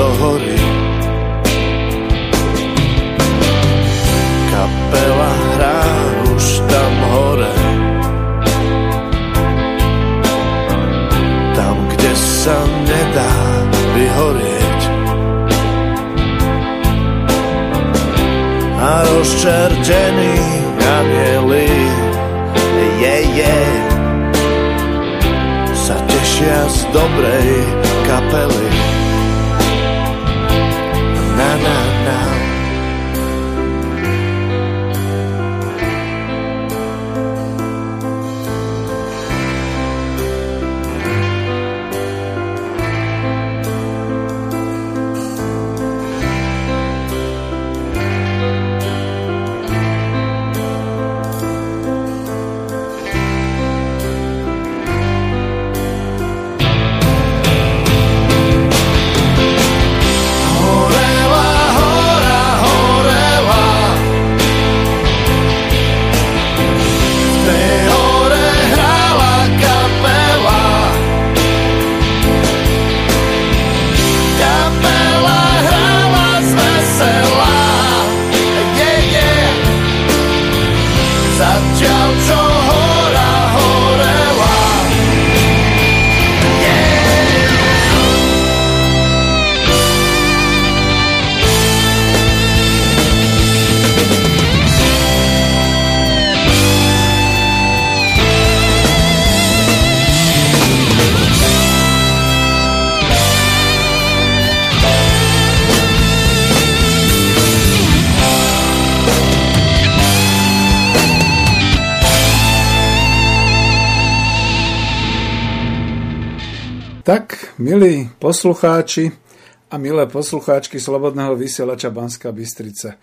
The Lord. Tak, milí poslucháči a milé poslucháčky Slobodného vysielača Banska Bystrica.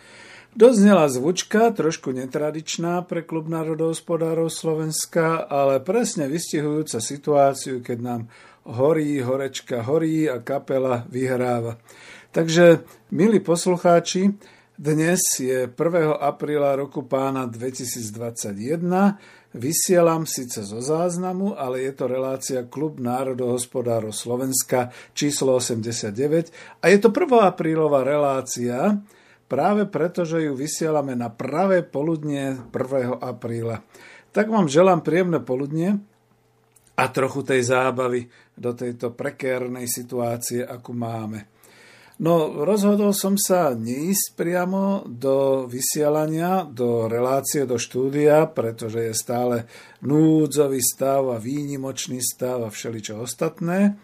Doznela zvučka, trošku netradičná pre klub národohospodárov Slovenska, ale presne vystihujúca situáciu, keď nám horí, horečka horí a kapela vyhráva. Takže, milí poslucháči, dnes je 1. apríla roku pána 2021. Vysielam síce zo záznamu, ale je to relácia Klub národohospodárov Slovenska číslo 89 a je to 1. aprílová relácia, práve preto, že ju vysielame na pravé poludnie 1. apríla. Tak vám želám príjemné poludnie a trochu tej zábavy do tejto prekérnej situácie, akú máme. No, rozhodol som sa neísť priamo do vysielania, do relácie, do štúdia, pretože je stále núdzový stav a výnimočný stav a všeličo ostatné.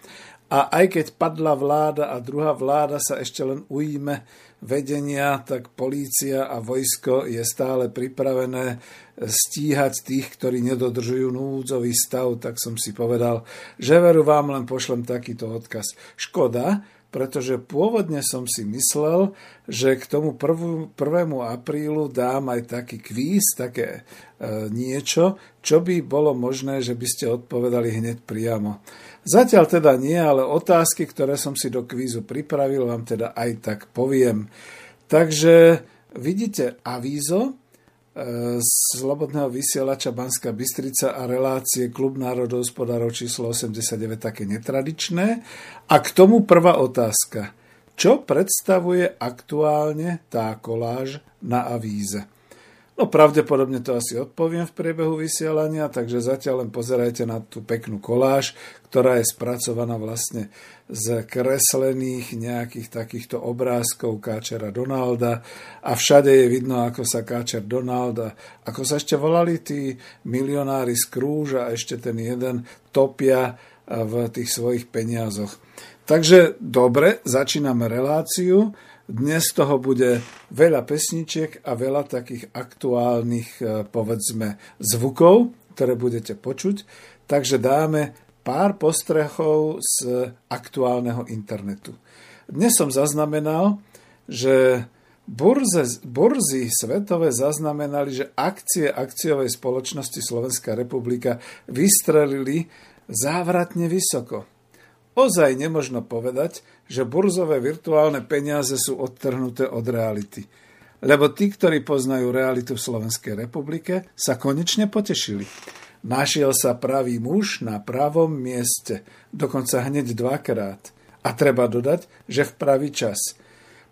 A aj keď padla vláda a druhá vláda sa ešte len ujíme vedenia, tak polícia a vojsko je stále pripravené stíhať tých, ktorí nedodržujú núdzový stav, tak som si povedal, že veru vám len pošlem takýto odkaz. Škoda, pretože pôvodne som si myslel, že k tomu 1. aprílu dám aj taký kvíz, také e, niečo, čo by bolo možné, že by ste odpovedali hneď priamo. Zatiaľ teda nie, ale otázky, ktoré som si do kvízu pripravil, vám teda aj tak poviem. Takže vidíte avízo, Slobodného vysielača Banská Bystrica a relácie Klub národohospodárov číslo 89 také netradičné. A k tomu prvá otázka. Čo predstavuje aktuálne tá koláž na avíze? No pravdepodobne to asi odpoviem v priebehu vysielania, takže zatiaľ len pozerajte na tú peknú koláž, ktorá je spracovaná vlastne z kreslených nejakých takýchto obrázkov káčera Donalda a všade je vidno, ako sa káčer Donalda, ako sa ešte volali tí milionári z Krúž a ešte ten jeden topia v tých svojich peniazoch. Takže dobre, začíname reláciu. Dnes toho bude veľa pesničiek a veľa takých aktuálnych, e, povedzme, zvukov, ktoré budete počuť. Takže dáme pár postrechov z aktuálneho internetu. Dnes som zaznamenal, že Burze, burzy svetové zaznamenali, že akcie akciovej spoločnosti Slovenská republika vystrelili závratne vysoko. Ozaj nemožno povedať, že burzové virtuálne peniaze sú odtrhnuté od reality. Lebo tí, ktorí poznajú realitu v Slovenskej republike, sa konečne potešili. Našiel sa pravý muž na pravom mieste, dokonca hneď dvakrát. A treba dodať, že v pravý čas.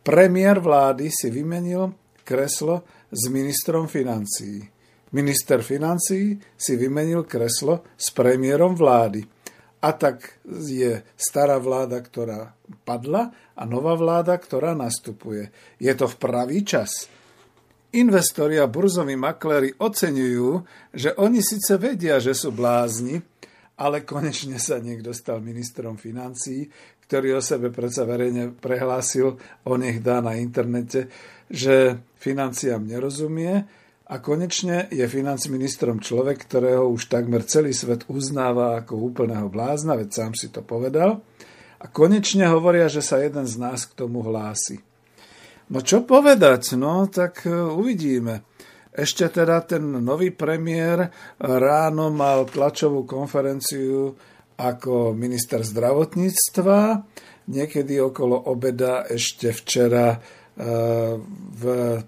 Premiér vlády si vymenil kreslo s ministrom financií. Minister financií si vymenil kreslo s premiérom vlády. A tak je stará vláda, ktorá padla a nová vláda, ktorá nastupuje. Je to v pravý čas. Investori a burzoví makléri oceňujú, že oni síce vedia, že sú blázni, ale konečne sa niekto stal ministrom financií, ktorý o sebe predsa verejne prehlásil, on nech dá na internete, že financiám nerozumie, a konečne je financ ministrom človek, ktorého už takmer celý svet uznáva ako úplného blázna, veď sám si to povedal. A konečne hovoria, že sa jeden z nás k tomu hlási. No čo povedať? No tak e, uvidíme. Ešte teda ten nový premiér ráno mal tlačovú konferenciu ako minister zdravotníctva. Niekedy okolo obeda ešte včera v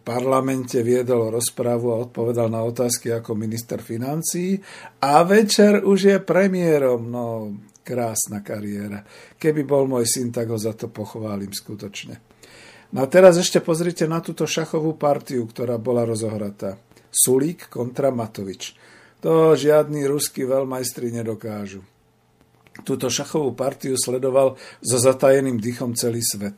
parlamente viedol rozprávu a odpovedal na otázky ako minister financí a večer už je premiérom. No, krásna kariéra. Keby bol môj syn, tak ho za to pochválim skutočne. No a teraz ešte pozrite na túto šachovú partiu, ktorá bola rozohratá. Sulík kontra Matovič. To žiadni ruskí veľmajstri nedokážu. Túto šachovú partiu sledoval so zatajeným dýchom celý svet.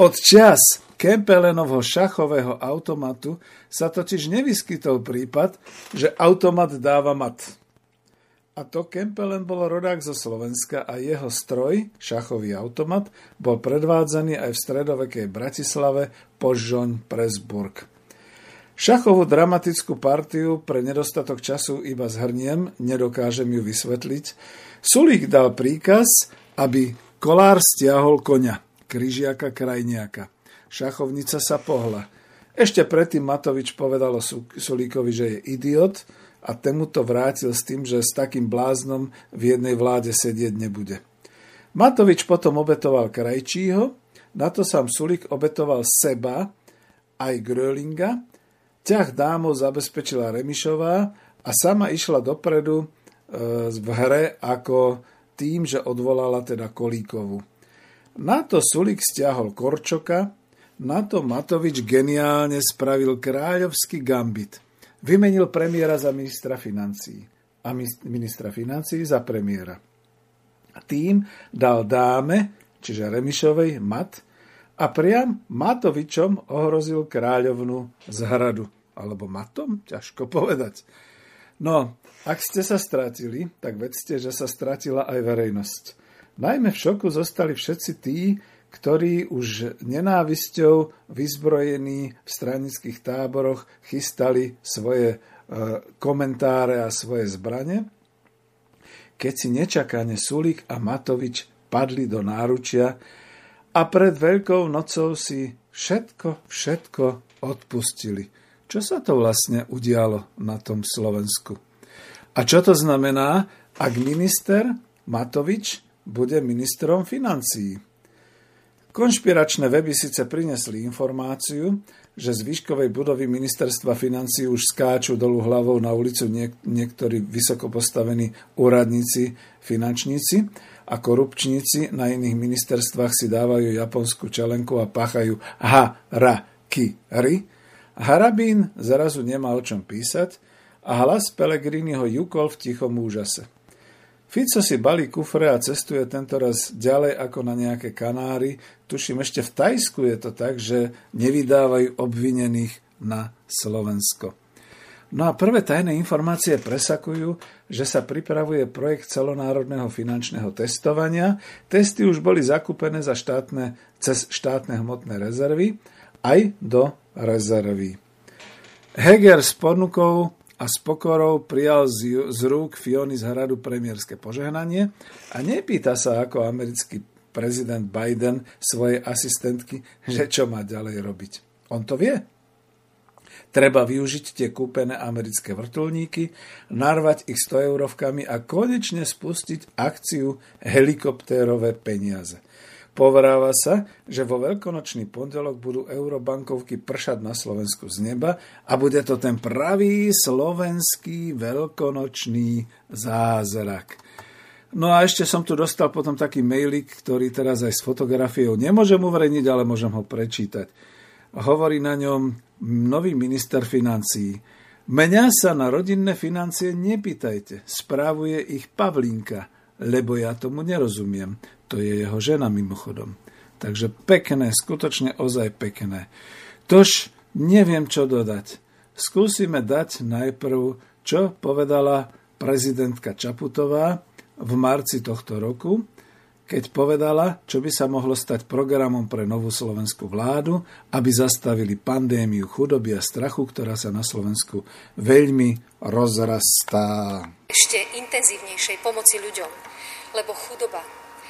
Od čas Kempelenovho šachového automatu sa totiž nevyskytol prípad, že automat dáva mat. A to Kempelen bol rodák zo Slovenska a jeho stroj, šachový automat, bol predvádzaný aj v stredovekej Bratislave Požoň Presburg. Šachovú dramatickú partiu pre nedostatok času iba zhrniem, nedokážem ju vysvetliť. Sulík dal príkaz, aby kolár stiahol koňa. Kryžiaka Krajniaka. Šachovnica sa pohla. Ešte predtým Matovič povedal Sulíkovi, že je idiot a temu to vrátil s tým, že s takým bláznom v jednej vláde sedieť nebude. Matovič potom obetoval Krajčího, na to sám Sulík obetoval seba aj Grölinga, ťah dámov zabezpečila Remišová a sama išla dopredu e, v hre ako tým, že odvolala teda Kolíkovu. Na to Sulik stiahol Korčoka, na to Matovič geniálne spravil kráľovský gambit. Vymenil premiéra za ministra financií a ministra financií za premiéra. Tým dal dáme, čiže Remišovej, mat a priam Matovičom ohrozil kráľovnu z hradu. Alebo matom? Ťažko povedať. No, ak ste sa stratili, tak vedzte, že sa stratila aj verejnosť. Najmä v šoku zostali všetci tí, ktorí už nenávisťou vyzbrojení v stranických táboroch chystali svoje e, komentáre a svoje zbrane, keď si nečakane Sulik a Matovič padli do náručia a pred Veľkou nocou si všetko, všetko odpustili. Čo sa to vlastne udialo na tom Slovensku? A čo to znamená, ak minister Matovič bude ministrom financií. Konšpiračné weby síce prinesli informáciu, že z výškovej budovy ministerstva financí už skáču dolu hlavou na ulicu niek- niektorí vysoko postavení úradníci, finančníci a korupčníci na iných ministerstvách si dávajú japonskú čelenku a páchajú ha, ra, ki, ri. Harabín zrazu nemá o čom písať a hlas Pelegriniho jukol v tichom úžase. Fico si balí kufre a cestuje tento raz ďalej ako na nejaké Kanáry. Tuším, ešte v Tajsku je to tak, že nevydávajú obvinených na Slovensko. No a prvé tajné informácie presakujú, že sa pripravuje projekt celonárodného finančného testovania. Testy už boli zakúpené za štátne, cez štátne hmotné rezervy aj do rezervy. Heger s ponukou a s pokorou prijal z, z rúk Fiony z hradu premiérske požehnanie a nepýta sa ako americký prezident Biden svojej asistentky, že čo má ďalej robiť. On to vie. Treba využiť tie kúpené americké vrtulníky, narvať ich 100 eurovkami a konečne spustiť akciu helikoptérové peniaze – Povráva sa, že vo veľkonočný pondelok budú eurobankovky pršať na Slovensku z neba a bude to ten pravý slovenský veľkonočný zázrak. No a ešte som tu dostal potom taký mailik, ktorý teraz aj s fotografiou nemôžem uverejniť, ale môžem ho prečítať. Hovorí na ňom nový minister financií. Mňa sa na rodinné financie nepýtajte, správuje ich Pavlínka, lebo ja tomu nerozumiem. To je jeho žena mimochodom. Takže pekné, skutočne ozaj pekné. Tož neviem, čo dodať. Skúsime dať najprv, čo povedala prezidentka Čaputová v marci tohto roku, keď povedala, čo by sa mohlo stať programom pre novú slovenskú vládu, aby zastavili pandémiu chudoby a strachu, ktorá sa na Slovensku veľmi rozrastá. Ešte intenzívnejšej pomoci ľuďom, lebo chudoba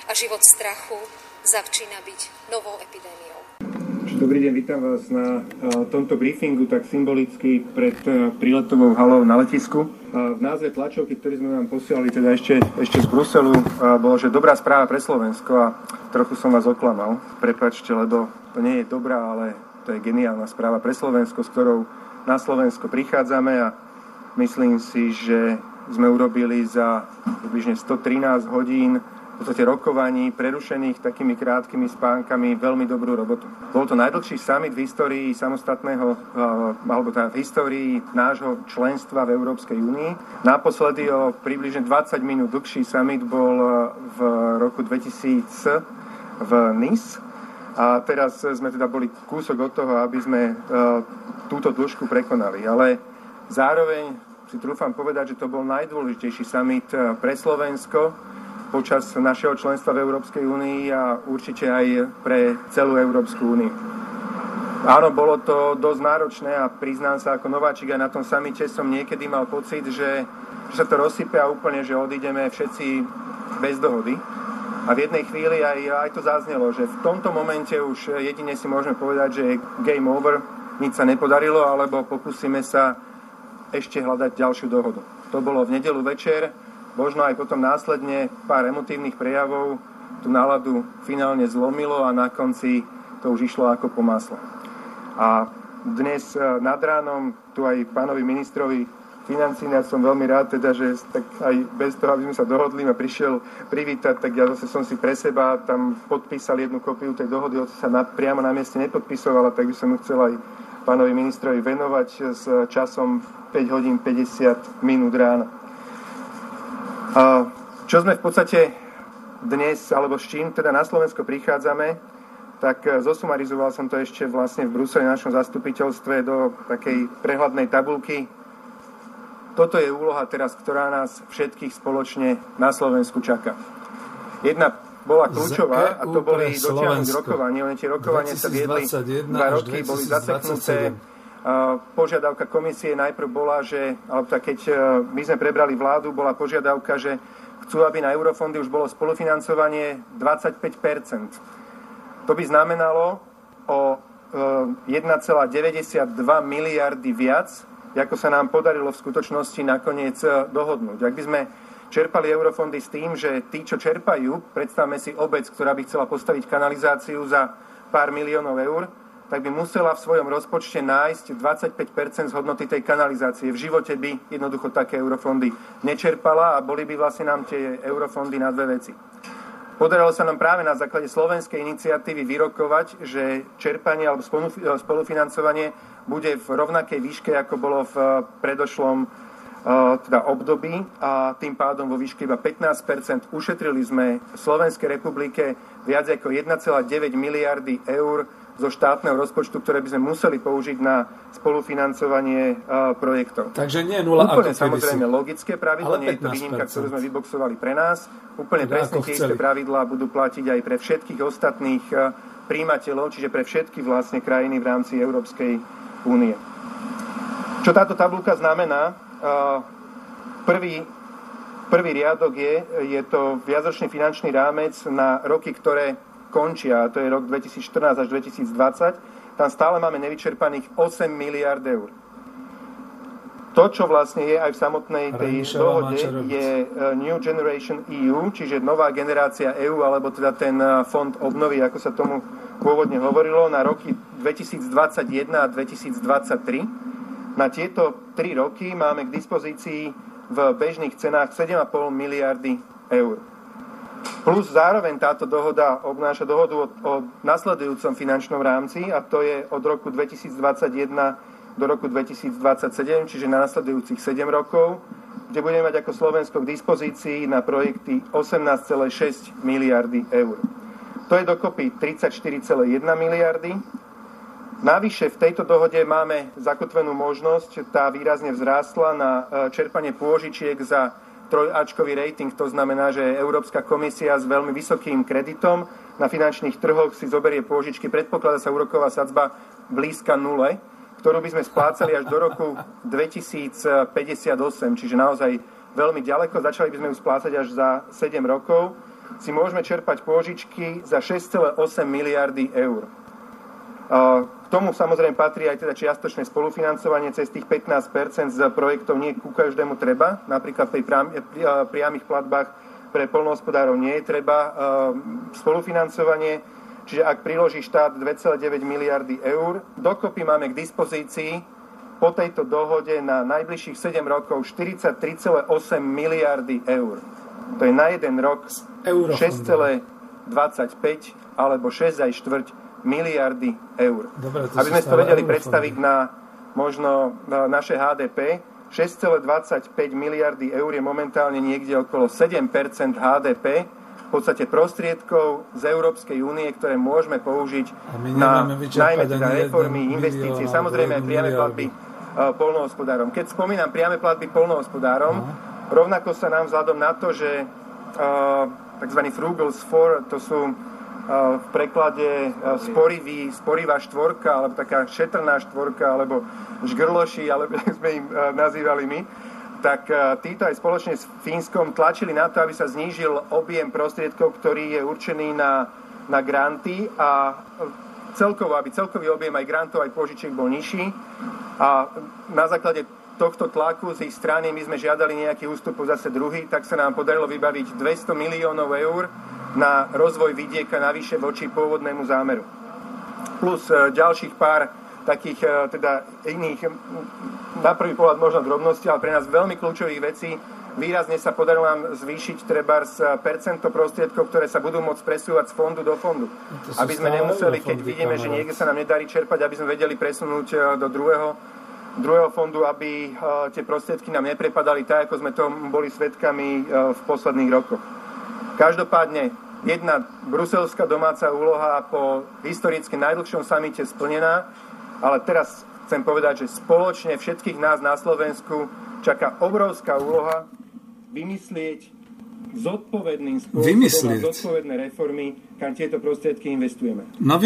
a život strachu začína byť novou epidémiou. Dobrý deň, vítam vás na tomto briefingu tak symbolicky pred príletovou halou na letisku. V názve tlačovky, ktorý sme vám posielali teda ešte, ešte z Bruselu, bolo, že dobrá správa pre Slovensko a trochu som vás oklamal. Prepačte, lebo to nie je dobrá, ale to je geniálna správa pre Slovensko, s ktorou na Slovensko prichádzame a myslím si, že sme urobili za približne 113 hodín podstate rokovaní prerušených takými krátkými spánkami veľmi dobrú robotu. Bol to najdlhší summit v histórii samostatného, eh, alebo teda v histórii nášho členstva v Európskej únii. Naposledy o približne 20 minút dlhší summit bol eh, v roku 2000 v Nice. A teraz sme teda boli kúsok od toho, aby sme eh, túto dĺžku prekonali. Ale zároveň si trúfam povedať, že to bol najdôležitejší summit pre Slovensko, počas našeho členstva v Európskej únii a určite aj pre celú Európsku úniu. Áno, bolo to dosť náročné a priznám sa ako nováčik aj na tom samite som niekedy mal pocit, že, že sa to rozsype a úplne, že odídeme všetci bez dohody. A v jednej chvíli aj, aj to zaznelo, že v tomto momente už jedine si môžeme povedať, že game over, nič sa nepodarilo, alebo pokúsime sa ešte hľadať ďalšiu dohodu. To bolo v nedelu večer, možno aj potom následne pár emotívnych prejavov tú náladu finálne zlomilo a na konci to už išlo ako po masle. A dnes e, nad ránom tu aj pánovi ministrovi financí, ja som veľmi rád teda, že tak aj bez toho, aby sme sa dohodli, ma prišiel privítať, tak ja zase som si pre seba tam podpísal jednu kopiu tej dohody, hoci sa na, priamo na mieste nepodpisovala, tak by som mu chcel aj pánovi ministrovi venovať s časom 5 hodín 50 minút rána. Čo sme v podstate dnes, alebo s čím teda na Slovensko prichádzame, tak e, zosumarizoval som to ešte vlastne v Bruseli na našom zastupiteľstve do takej prehľadnej tabulky. Toto je úloha teraz, ktorá nás všetkých spoločne na Slovensku čaká. Jedna bola kľúčová a to boli dotiahnuť rokovanie. Len tie rokovania sa viedli dva roky, boli zaseknuté požiadavka komisie najprv bola, že, alebo tak keď e, my sme prebrali vládu, bola požiadavka, že chcú, aby na eurofondy už bolo spolufinancovanie 25% To by znamenalo o 1,92 e, miliardy viac, ako sa nám podarilo v skutočnosti nakoniec e, dohodnúť. Ak by sme čerpali eurofondy s tým, že tí, čo čerpajú, predstavme si obec, ktorá by chcela postaviť kanalizáciu za pár miliónov eur, tak by musela v svojom rozpočte nájsť 25 z hodnoty tej kanalizácie. V živote by jednoducho také eurofondy nečerpala a boli by vlastne nám tie eurofondy na dve veci. Podarilo sa nám práve na základe slovenskej iniciatívy vyrokovať, že čerpanie alebo spolufinancovanie bude v rovnakej výške, ako bolo v predošlom teda období a tým pádom vo výške iba 15% Ušetrili sme Slovenskej republike viac ako 1,9 miliardy eur zo štátneho rozpočtu, ktoré by sme museli použiť na spolufinancovanie uh, projektov. Takže nie je nula Úplne samozrejme si. logické pravidlo, nie je to výnimka, ktorú sme vyboxovali pre nás. Úplne teda presne tie isté pravidlá budú platiť aj pre všetkých ostatných uh, príjimateľov, čiže pre všetky vlastne krajiny v rámci Európskej únie. Čo táto tabulka znamená? Prvý, prvý riadok je, je to viacročný finančný rámec na roky, ktoré končia, a to je rok 2014 až 2020. Tam stále máme nevyčerpaných 8 miliard eur. To, čo vlastne je aj v samotnej tej dohode, je e, New Generation EU, čiže nová generácia EU, alebo teda ten e, fond obnovy, ako sa tomu pôvodne hovorilo, na roky 2021 a 2023 na tieto 3 roky máme k dispozícii v bežných cenách 7,5 miliardy eur. Plus zároveň táto dohoda obnáša dohodu o, o nasledujúcom finančnom rámci a to je od roku 2021 do roku 2027, čiže na nasledujúcich 7 rokov, kde budeme mať ako Slovensko k dispozícii na projekty 18,6 miliardy eur. To je dokopy 34,1 miliardy Navyše v tejto dohode máme zakotvenú možnosť, tá výrazne vzrástla na e, čerpanie pôžičiek za trojačkový rating, to znamená, že Európska komisia s veľmi vysokým kreditom na finančných trhoch si zoberie pôžičky, predpokladá sa úroková sadzba blízka nule, ktorú by sme splácali až do roku 2058, čiže naozaj veľmi ďaleko. Začali by sme ju splácať až za 7 rokov. Si môžeme čerpať pôžičky za 6,8 miliardy eur. K tomu samozrejme patrí aj teda čiastočné spolufinancovanie cez tých 15% z projektov nie ku každému treba. Napríklad pri priamých platbách pre polnohospodárov nie je treba spolufinancovanie. Čiže ak priloží štát 2,9 miliardy eur, dokopy máme k dispozícii po tejto dohode na najbližších 7 rokov 43,8 miliardy eur. To je na jeden rok 6,25 alebo 6 aj štvrť miliardy eur. Dobre, Aby sme to vedeli predstaviť na možno na naše HDP, 6,25 miliardy eur je momentálne niekde okolo 7 HDP, v podstate prostriedkov z Európskej únie, ktoré môžeme použiť na najmä teda reformy, investície, samozrejme aj priame platby uh, polnohospodárom. Keď spomínam priame platby polnohospodárom, no. rovnako sa nám vzhľadom na to, že uh, tzv. Frugals 4, to sú v preklade sporivý, sporivá štvorka, alebo taká šetrná štvorka, alebo žgrloši, alebo sme im nazývali my, tak títo aj spoločne s Fínskom tlačili na to, aby sa znížil objem prostriedkov, ktorý je určený na, na granty a celkovo, aby celkový objem aj grantov, aj požičiek bol nižší. A na základe tohto tlaku z ich strany my sme žiadali nejaký ústup zase druhý, tak sa nám podarilo vybaviť 200 miliónov eur na rozvoj vidieka navyše voči pôvodnému zámeru. Plus e, ďalších pár takých e, teda iných, na prvý pohľad možno drobnosti, ale pre nás veľmi kľúčových vecí. Výrazne sa podarilo nám zvýšiť treba z percento prostriedkov, ktoré sa budú môcť presúvať z fondu do fondu. Aby sme nemuseli, keď vidíme, že niekde sa nám nedarí čerpať, aby sme vedeli presunúť e, do druhého druhého fondu, aby tie prostriedky nám neprepadali tak, ako sme to boli svetkami v posledných rokoch. Každopádne jedna bruselská domáca úloha po historicky najdlhšom samite splnená, ale teraz chcem povedať, že spoločne všetkých nás na Slovensku čaká obrovská úloha vymyslieť zodpovedným spôsobom vymyslieť. zodpovedné reformy, kam tieto prostriedky investujeme. No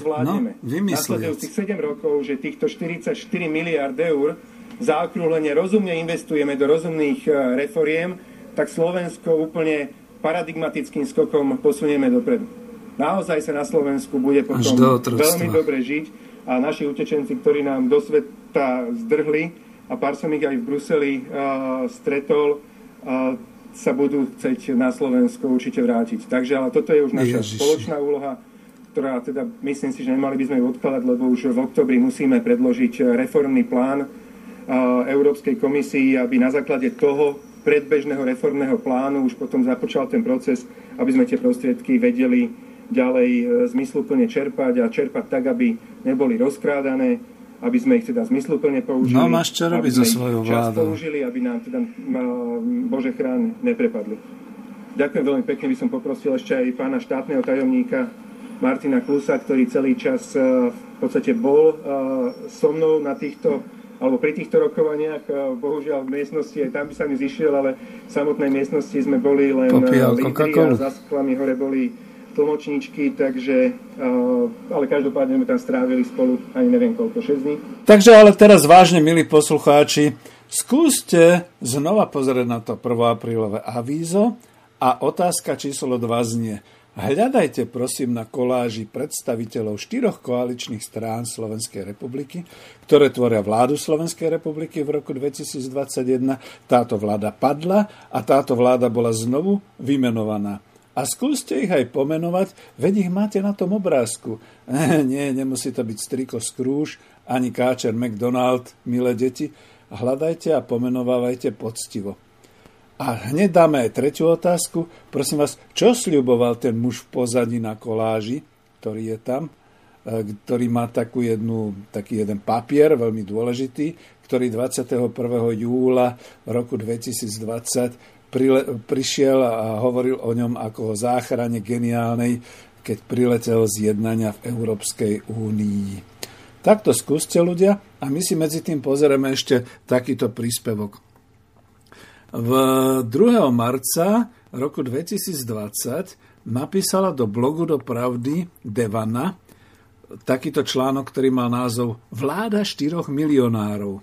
zvládneme, no, vymyslieť. nasledujúcich 7 rokov, že týchto 44 miliard eur zaokrúhlenie rozumne investujeme do rozumných eh, reforiem, tak Slovensko úplne paradigmatickým skokom posunieme dopredu. Naozaj sa na Slovensku bude potom veľmi dobre žiť a naši utečenci, ktorí nám do sveta zdrhli a pár som ich aj v Bruseli uh, stretol, uh, sa budú chcieť na Slovensko určite vrátiť. Takže ale toto je už naša Ježiši. spoločná úloha, ktorá teda myslím si, že nemali by sme ju odkladať, lebo už v oktobri musíme predložiť reformný plán uh, Európskej komisii, aby na základe toho predbežného reformného plánu už potom započal ten proces, aby sme tie prostriedky vedeli ďalej e, zmysluplne čerpať a čerpať tak, aby neboli rozkrádané, aby sme ich teda zmysluplne použili. No máš čo robiť so svojou vládou. použili, aby nám teda Bože chrán neprepadli. Ďakujem veľmi pekne, by som poprosil ešte aj pána štátneho tajomníka Martina Klusa, ktorý celý čas e, v podstate bol e, so mnou na týchto alebo pri týchto rokovaniach, bohužiaľ v miestnosti, aj tam by sa mi zišiel, ale v samotnej miestnosti sme boli len lídri a za sklami hore boli tlmočníčky, takže, ale každopádne sme tam strávili spolu ani neviem koľko, 6 dní. Takže ale teraz vážne, milí poslucháči, skúste znova pozrieť na to 1. aprílové avízo a otázka číslo 2 znie – Hľadajte prosím na koláži predstaviteľov štyroch koaličných strán Slovenskej republiky, ktoré tvoria vládu Slovenskej republiky v roku 2021. Táto vláda padla a táto vláda bola znovu vymenovaná. A skúste ich aj pomenovať, veď ich máte na tom obrázku. nie, nemusí to byť Striko Scrooge, ani Káčer McDonald, milé deti. Hľadajte a pomenovávajte poctivo. A hneď dáme aj tretiu otázku. Prosím vás, čo sľuboval ten muž v pozadí na koláži, ktorý je tam, e, ktorý má takú jednu, taký jeden papier, veľmi dôležitý, ktorý 21. júla roku 2020 prišiel a hovoril o ňom ako o záchrane geniálnej, keď priletel z jednania v Európskej únii. Takto skúste ľudia a my si medzi tým pozrieme ešte takýto príspevok. V 2. marca roku 2020 napísala do blogu do pravdy Devana takýto článok, ktorý mal názov Vláda štyroch milionárov.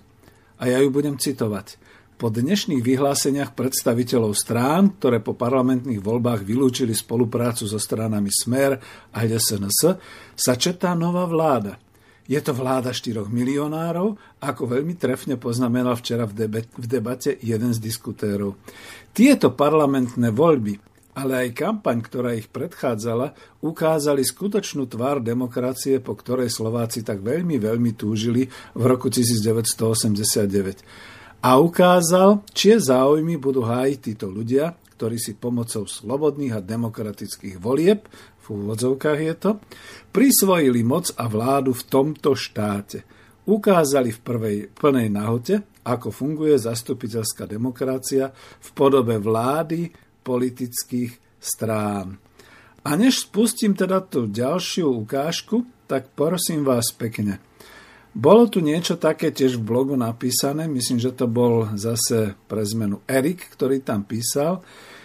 A ja ju budem citovať. Po dnešných vyhláseniach predstaviteľov strán, ktoré po parlamentných voľbách vylúčili spoluprácu so stranami Smer a SNS, sa četá nová vláda. Je to vláda 4 milionárov, ako veľmi trefne poznamenal včera v, debate, v debate jeden z diskutérov. Tieto parlamentné voľby, ale aj kampaň, ktorá ich predchádzala, ukázali skutočnú tvár demokracie, po ktorej Slováci tak veľmi, veľmi túžili v roku 1989. A ukázal, čie záujmy budú hájiť títo ľudia, ktorí si pomocou slobodných a demokratických volieb v úvodzovkách je to, prisvojili moc a vládu v tomto štáte. Ukázali v prvej plnej nahote, ako funguje zastupiteľská demokracia v podobe vlády politických strán. A než spustím teda tú ďalšiu ukážku, tak prosím vás pekne. Bolo tu niečo také tiež v blogu napísané, myslím, že to bol zase pre zmenu Erik, ktorý tam písal,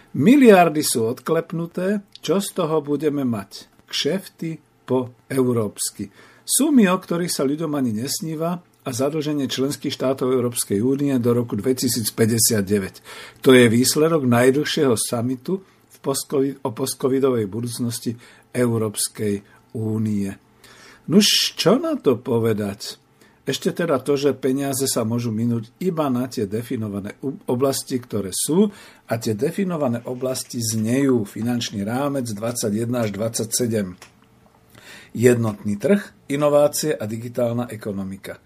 Miliardy sú odklepnuté, čo z toho budeme mať? Kšefty po európsky. Sumy, o ktorých sa ľuďom ani nesníva a zadlženie členských štátov Európskej únie do roku 2059. To je výsledok najdlhšieho samitu v o postcovidovej budúcnosti Európskej únie. Nuž, čo na to povedať? Ešte teda to, že peniaze sa môžu minúť iba na tie definované oblasti, ktoré sú a tie definované oblasti znejú finančný rámec 21 až 27. Jednotný trh, inovácie a digitálna ekonomika.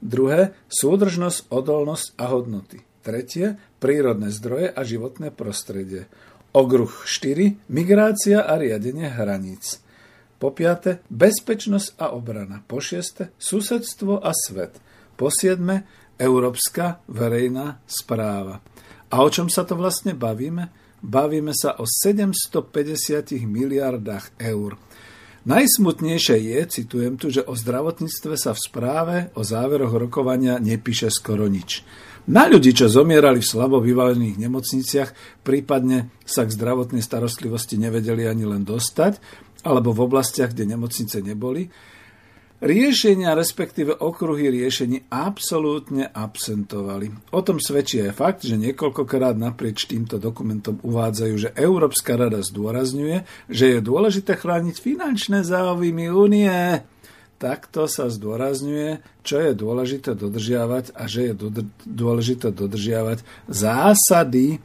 Druhé, súdržnosť, odolnosť a hodnoty. Tretie, prírodné zdroje a životné prostredie. Okruh 4, migrácia a riadenie hraníc. Po piate, bezpečnosť a obrana. Po šieste, susedstvo a svet. Po siedme, európska verejná správa. A o čom sa to vlastne bavíme? Bavíme sa o 750 miliardách eur. Najsmutnejšie je, citujem tu, že o zdravotníctve sa v správe o záveroch rokovania nepíše skoro nič. Na ľudí, čo zomierali v slabo vyvalených nemocniciach, prípadne sa k zdravotnej starostlivosti nevedeli ani len dostať, alebo v oblastiach, kde nemocnice neboli, riešenia, respektíve okruhy riešení absolútne absentovali. O tom svedčí aj fakt, že niekoľkokrát naprieč týmto dokumentom uvádzajú, že Európska rada zdôrazňuje, že je dôležité chrániť finančné záujmy únie. Takto sa zdôrazňuje, čo je dôležité dodržiavať a že je dôležité dodržiavať zásady,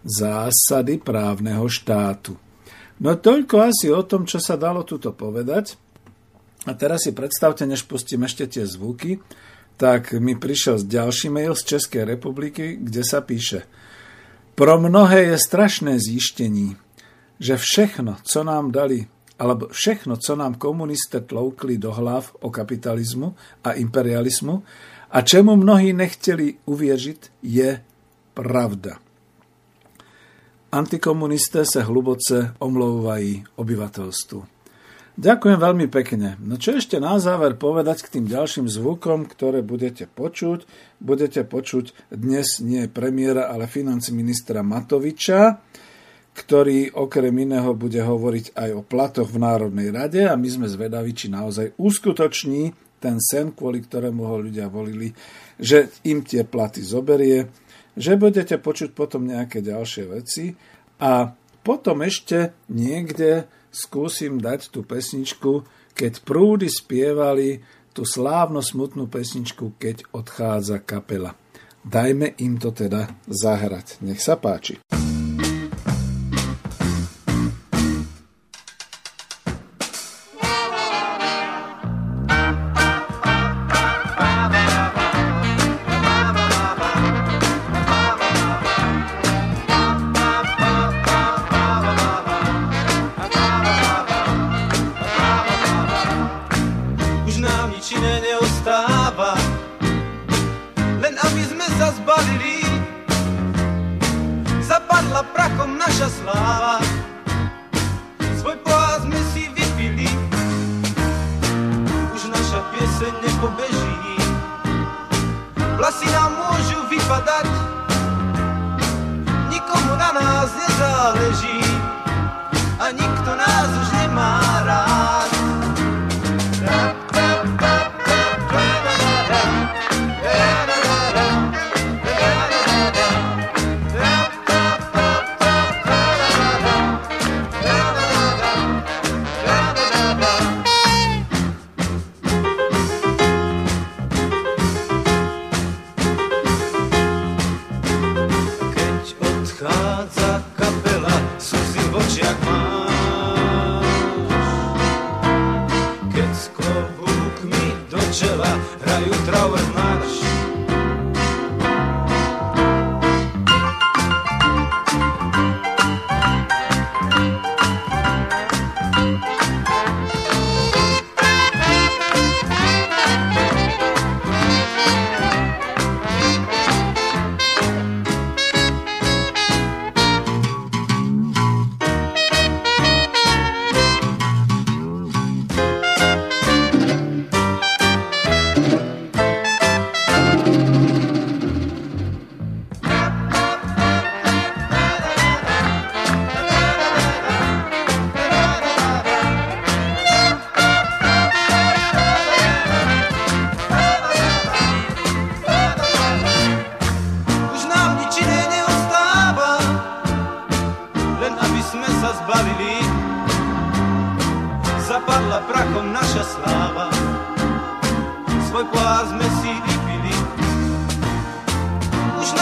zásady právneho štátu. No toľko asi o tom, čo sa dalo tuto povedať. A teraz si predstavte, než pustím ešte tie zvuky, tak mi prišiel ďalší mail z Českej republiky, kde sa píše Pro mnohé je strašné zjištení, že všechno, co nám dali, alebo všechno, co nám komunisté tloukli do hlav o kapitalizmu a imperializmu a čemu mnohí nechteli uvieřiť, je pravda. Antikomunisté sa hluboce omlouvají obyvateľstvu. Ďakujem veľmi pekne. No čo ešte na záver povedať k tým ďalším zvukom, ktoré budete počuť? Budete počuť dnes nie premiéra, ale financí ministra Matoviča, ktorý okrem iného bude hovoriť aj o platoch v Národnej rade a my sme zvedaví, či naozaj uskutoční ten sen, kvôli ktorému ho ľudia volili, že im tie platy zoberie, že budete počuť potom nejaké ďalšie veci a potom ešte niekde skúsim dať tú pesničku, keď prúdy spievali tú slávno smutnú pesničku, keď odchádza kapela. Dajme im to teda zahrať. Nech sa páči. se ne pobeži. Lasina možu vypadať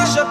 Takže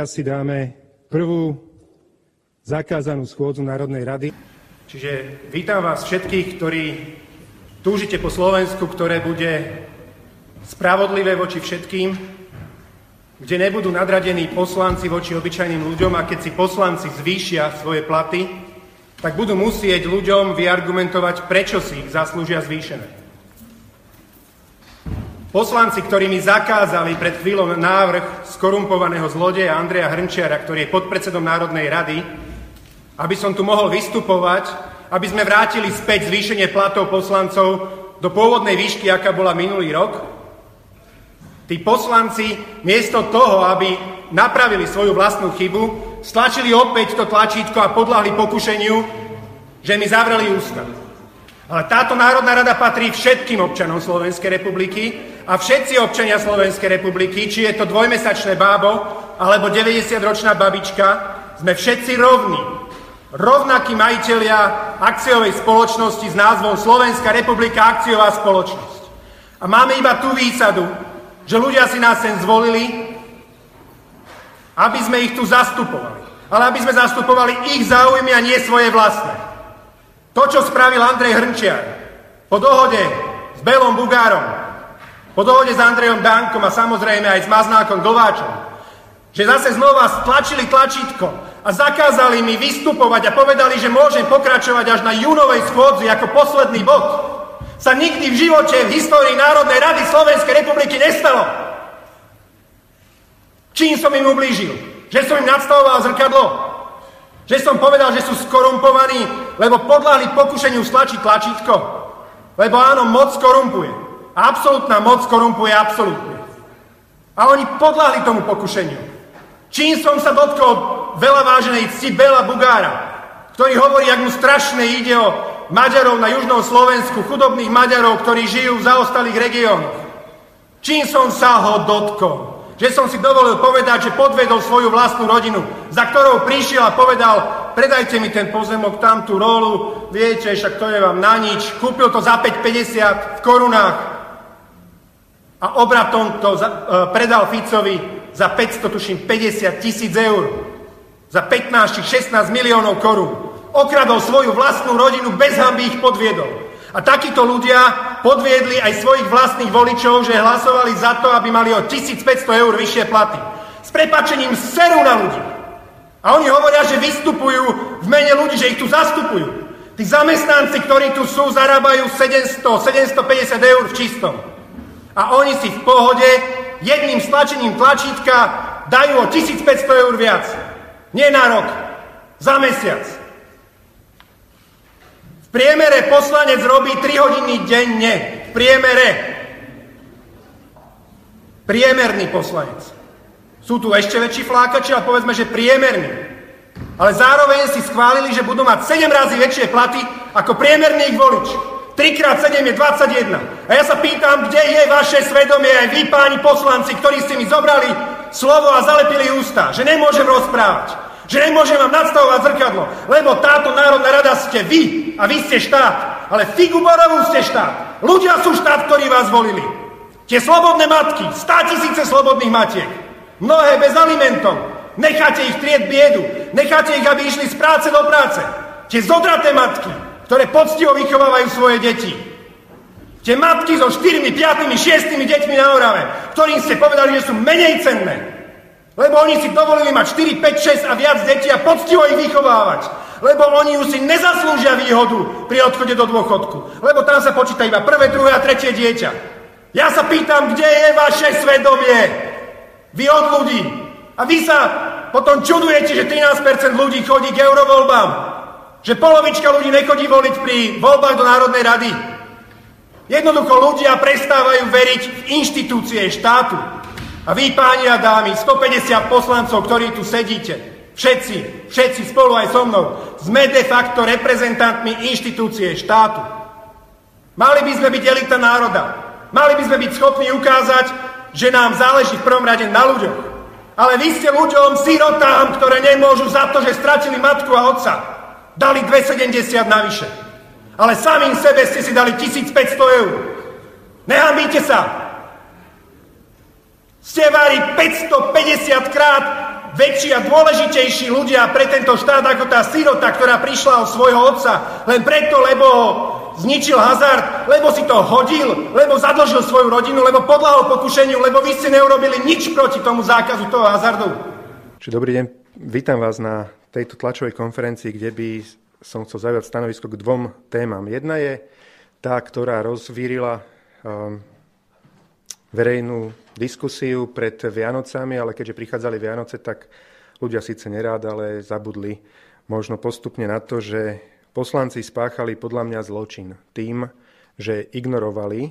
teraz si dáme prvú zakázanú schôdzu Národnej rady. Čiže vítam vás všetkých, ktorí túžite po Slovensku, ktoré bude spravodlivé voči všetkým, kde nebudú nadradení poslanci voči obyčajným ľuďom a keď si poslanci zvýšia svoje platy, tak budú musieť ľuďom vyargumentovať, prečo si ich zaslúžia zvýšené. Poslanci, ktorí mi zakázali pred chvíľou návrh skorumpovaného zlodeja Andreja Hrnčiara, ktorý je podpredsedom Národnej rady, aby som tu mohol vystupovať, aby sme vrátili späť zvýšenie platov poslancov do pôvodnej výšky, aká bola minulý rok. Tí poslanci, miesto toho, aby napravili svoju vlastnú chybu, stlačili opäť to tlačítko a podľahli pokušeniu, že mi zavreli ústa. Ale táto Národná rada patrí všetkým občanom Slovenskej republiky a všetci občania Slovenskej republiky, či je to dvojmesačné bábo alebo 90-ročná babička, sme všetci rovní. Rovnakí majiteľia akciovej spoločnosti s názvom Slovenská republika akciová spoločnosť. A máme iba tú výsadu, že ľudia si nás sem zvolili, aby sme ich tu zastupovali. Ale aby sme zastupovali ich záujmy a nie svoje vlastné. To, čo spravil Andrej Hrnčiar po dohode s Belom Bugárom, po dohode s Andrejom Dankom a samozrejme aj s Maznákom Glváčom, že zase znova stlačili tlačítko a zakázali mi vystupovať a povedali, že môžem pokračovať až na júnovej schôdzi ako posledný bod, sa nikdy v živote v histórii Národnej rady Slovenskej republiky nestalo. Čím som im ublížil? Že som im nadstavoval zrkadlo? Že som povedal, že sú skorumpovaní, lebo podľahli pokušeniu stlačiť tlačítko? Lebo áno, moc korumpuje. Absolutná moc korumpuje absolútne. A oni podľahli tomu pokušeniu. Čím som sa dotkol veľa váženej cti Bela Bugára, ktorý hovorí, ak mu strašne ide o Maďarov na južnom Slovensku, chudobných Maďarov, ktorí žijú v zaostalých regiónoch. Čím som sa ho dotkol? že som si dovolil povedať, že podvedol svoju vlastnú rodinu, za ktorou prišiel a povedal, predajte mi ten pozemok, tam tú rolu, viete, však to je vám na nič. Kúpil to za 5,50 v korunách a obratom to e, predal Ficovi za 500, tuším, 50 tisíc eur. Za 15 či 16 miliónov korún. Okradol svoju vlastnú rodinu, bez hamby ich podviedol. A takíto ľudia podviedli aj svojich vlastných voličov, že hlasovali za to, aby mali o 1500 eur vyššie platy. S prepačením seru na ľudí. A oni hovoria, že vystupujú v mene ľudí, že ich tu zastupujú. Tí zamestnanci, ktorí tu sú, zarábajú 700, 750 eur v čistom. A oni si v pohode jedným stlačením tlačítka dajú o 1500 eur viac. Nie na rok, za mesiac priemere poslanec robí 3 hodiny denne. V priemere. Priemerný poslanec. Sú tu ešte väčší flákači, ale povedzme, že priemerný. Ale zároveň si schválili, že budú mať 7 razy väčšie platy ako priemerný ich volič. 3x7 je 21. A ja sa pýtam, kde je vaše svedomie, aj vy, páni poslanci, ktorí ste mi zobrali slovo a zalepili ústa, že nemôžem rozprávať. Že nemôžem vám nadstavovať zrkadlo, lebo táto Národná rada ste vy a vy ste štát. Ale Figuborovú ste štát. Ľudia sú štát, ktorí vás volili. Tie slobodné matky, stá tisíce slobodných matiek, mnohé bez alimentov. Necháte ich trieť biedu, necháte ich, aby išli z práce do práce. Tie zodraté matky, ktoré poctivo vychovávajú svoje deti. Tie matky so 4, 5, 6 deťmi na Orave, ktorým ste povedali, že sú menej cenné. Lebo oni si dovolili mať 4, 5, 6 a viac detí a poctivo ich vychovávať. Lebo oni už si nezaslúžia výhodu pri odchode do dôchodku. Lebo tam sa počíta iba prvé, druhé a tretie dieťa. Ja sa pýtam, kde je vaše svedomie? Vy od ľudí. A vy sa potom čudujete, že 13% ľudí chodí k eurovoľbám. Že polovička ľudí nechodí voliť pri voľbách do Národnej rady. Jednoducho ľudia prestávajú veriť v inštitúcie štátu. A vy, páni a dámy, 150 poslancov, ktorí tu sedíte, všetci, všetci spolu aj so mnou, sme de facto reprezentantmi inštitúcie štátu. Mali by sme byť elita národa. Mali by sme byť schopní ukázať, že nám záleží v prvom rade na ľuďoch. Ale vy ste ľuďom, sirotám, ktoré nemôžu za to, že stratili matku a otca, dali 270 navyše. Ale samým sebe ste si dali 1500 eur. Nehambíte sa, ste vári 550 krát väčší a dôležitejší ľudia pre tento štát ako tá sirota, ktorá prišla od svojho otca len preto, lebo ho zničil hazard, lebo si to hodil, lebo zadlžil svoju rodinu, lebo podľahol pokušeniu, lebo vy ste neurobili nič proti tomu zákazu toho hazardu. Čiže dobrý deň, vítam vás na tejto tlačovej konferencii, kde by som chcel zaujať stanovisko k dvom témam. Jedna je tá, ktorá rozvírila um, verejnú diskusiu pred Vianocami, ale keďže prichádzali Vianoce, tak ľudia síce nerád, ale zabudli možno postupne na to, že poslanci spáchali podľa mňa zločin tým, že ignorovali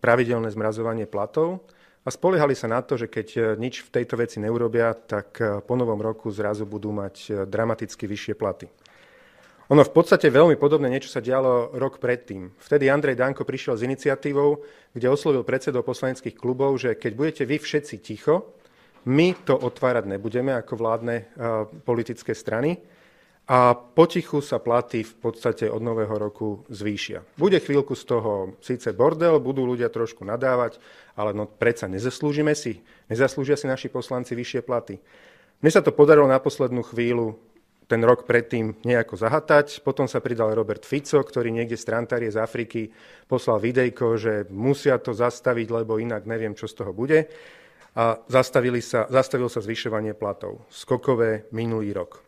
pravidelné zmrazovanie platov a spoliehali sa na to, že keď e, nič v tejto veci neurobia, tak e, po novom roku zrazu budú mať e, dramaticky vyššie platy. Ono v podstate veľmi podobné niečo sa dialo rok predtým. Vtedy Andrej Danko prišiel s iniciatívou, kde oslovil predsedov poslaneckých klubov, že keď budete vy všetci ticho, my to otvárať nebudeme ako vládne politické strany a potichu sa platy v podstate od nového roku zvýšia. Bude chvíľku z toho síce bordel, budú ľudia trošku nadávať, ale no predsa nezaslúžime si, nezaslúžia si naši poslanci vyššie platy. Mne sa to podarilo na poslednú chvíľu ten rok predtým nejako zahatať. Potom sa pridal Robert Fico, ktorý niekde z Trantarie z Afriky poslal videjko, že musia to zastaviť, lebo inak neviem, čo z toho bude. A zastavili sa, zastavil sa zvyšovanie platov. Skokové minulý rok.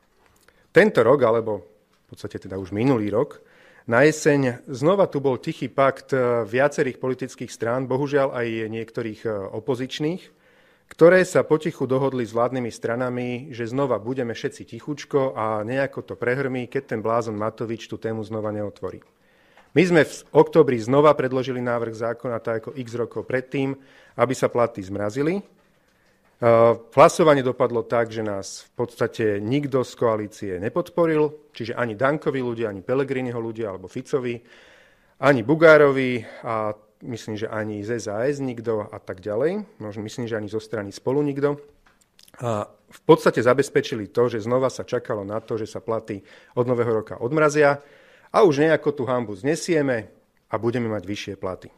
Tento rok, alebo v podstate teda už minulý rok, na jeseň znova tu bol tichý pakt viacerých politických strán, bohužiaľ aj niektorých opozičných, ktoré sa potichu dohodli s vládnymi stranami, že znova budeme všetci tichučko a nejako to prehrmí, keď ten blázon Matovič tú tému znova neotvorí. My sme v oktobri znova predložili návrh zákona, tak ako x rokov predtým, aby sa platy zmrazili. Hlasovanie dopadlo tak, že nás v podstate nikto z koalície nepodporil, čiže ani Dankovi ľudia, ani Pelegriniho ľudia, alebo Ficovi, ani Bugárovi a myslím, že ani z SAS nikto a tak ďalej. Myslím, že ani zo strany spolu nikto. A v podstate zabezpečili to, že znova sa čakalo na to, že sa platy od nového roka odmrazia a už nejako tú hambu znesieme a budeme mať vyššie platy.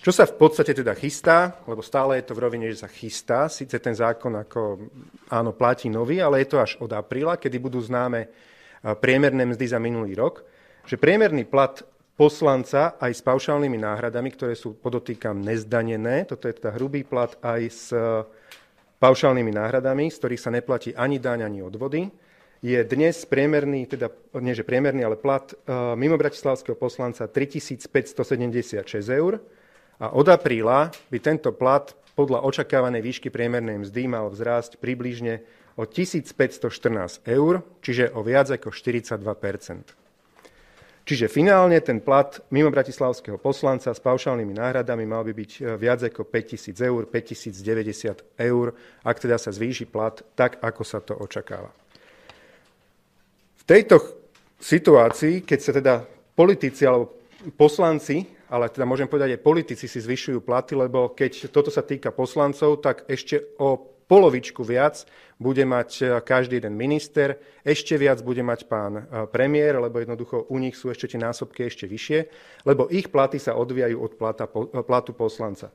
Čo sa v podstate teda chystá, lebo stále je to v rovine, že sa chystá, síce ten zákon ako áno platí nový, ale je to až od apríla, kedy budú známe priemerné mzdy za minulý rok, že priemerný plat poslanca aj s paušálnymi náhradami, ktoré sú, podotýkam, nezdanené. Toto je teda hrubý plat aj s paušálnymi náhradami, z ktorých sa neplatí ani daň, ani odvody. Je dnes priemerný, teda nie že priemerný, ale plat mimo bratislavského poslanca 3576 eur a od apríla by tento plat podľa očakávanej výšky priemernej mzdy mal vzrásť približne o 1514 eur, čiže o viac ako 42% Čiže finálne ten plat mimo bratislavského poslanca s paušálnymi náhradami mal by byť e, viac ako 5000 eur, 5090 eur, ak teda sa zvýši plat tak, ako sa to očakáva. V tejto situácii, keď sa teda politici alebo poslanci, ale teda môžem povedať aj politici si zvyšujú platy, lebo keď toto sa týka poslancov, tak ešte o polovičku viac bude mať e, každý jeden minister, ešte viac bude mať pán e, premiér, lebo jednoducho u nich sú ešte tie násobky ešte vyššie, lebo ich platy sa odvíjajú od plata, e, platu poslanca.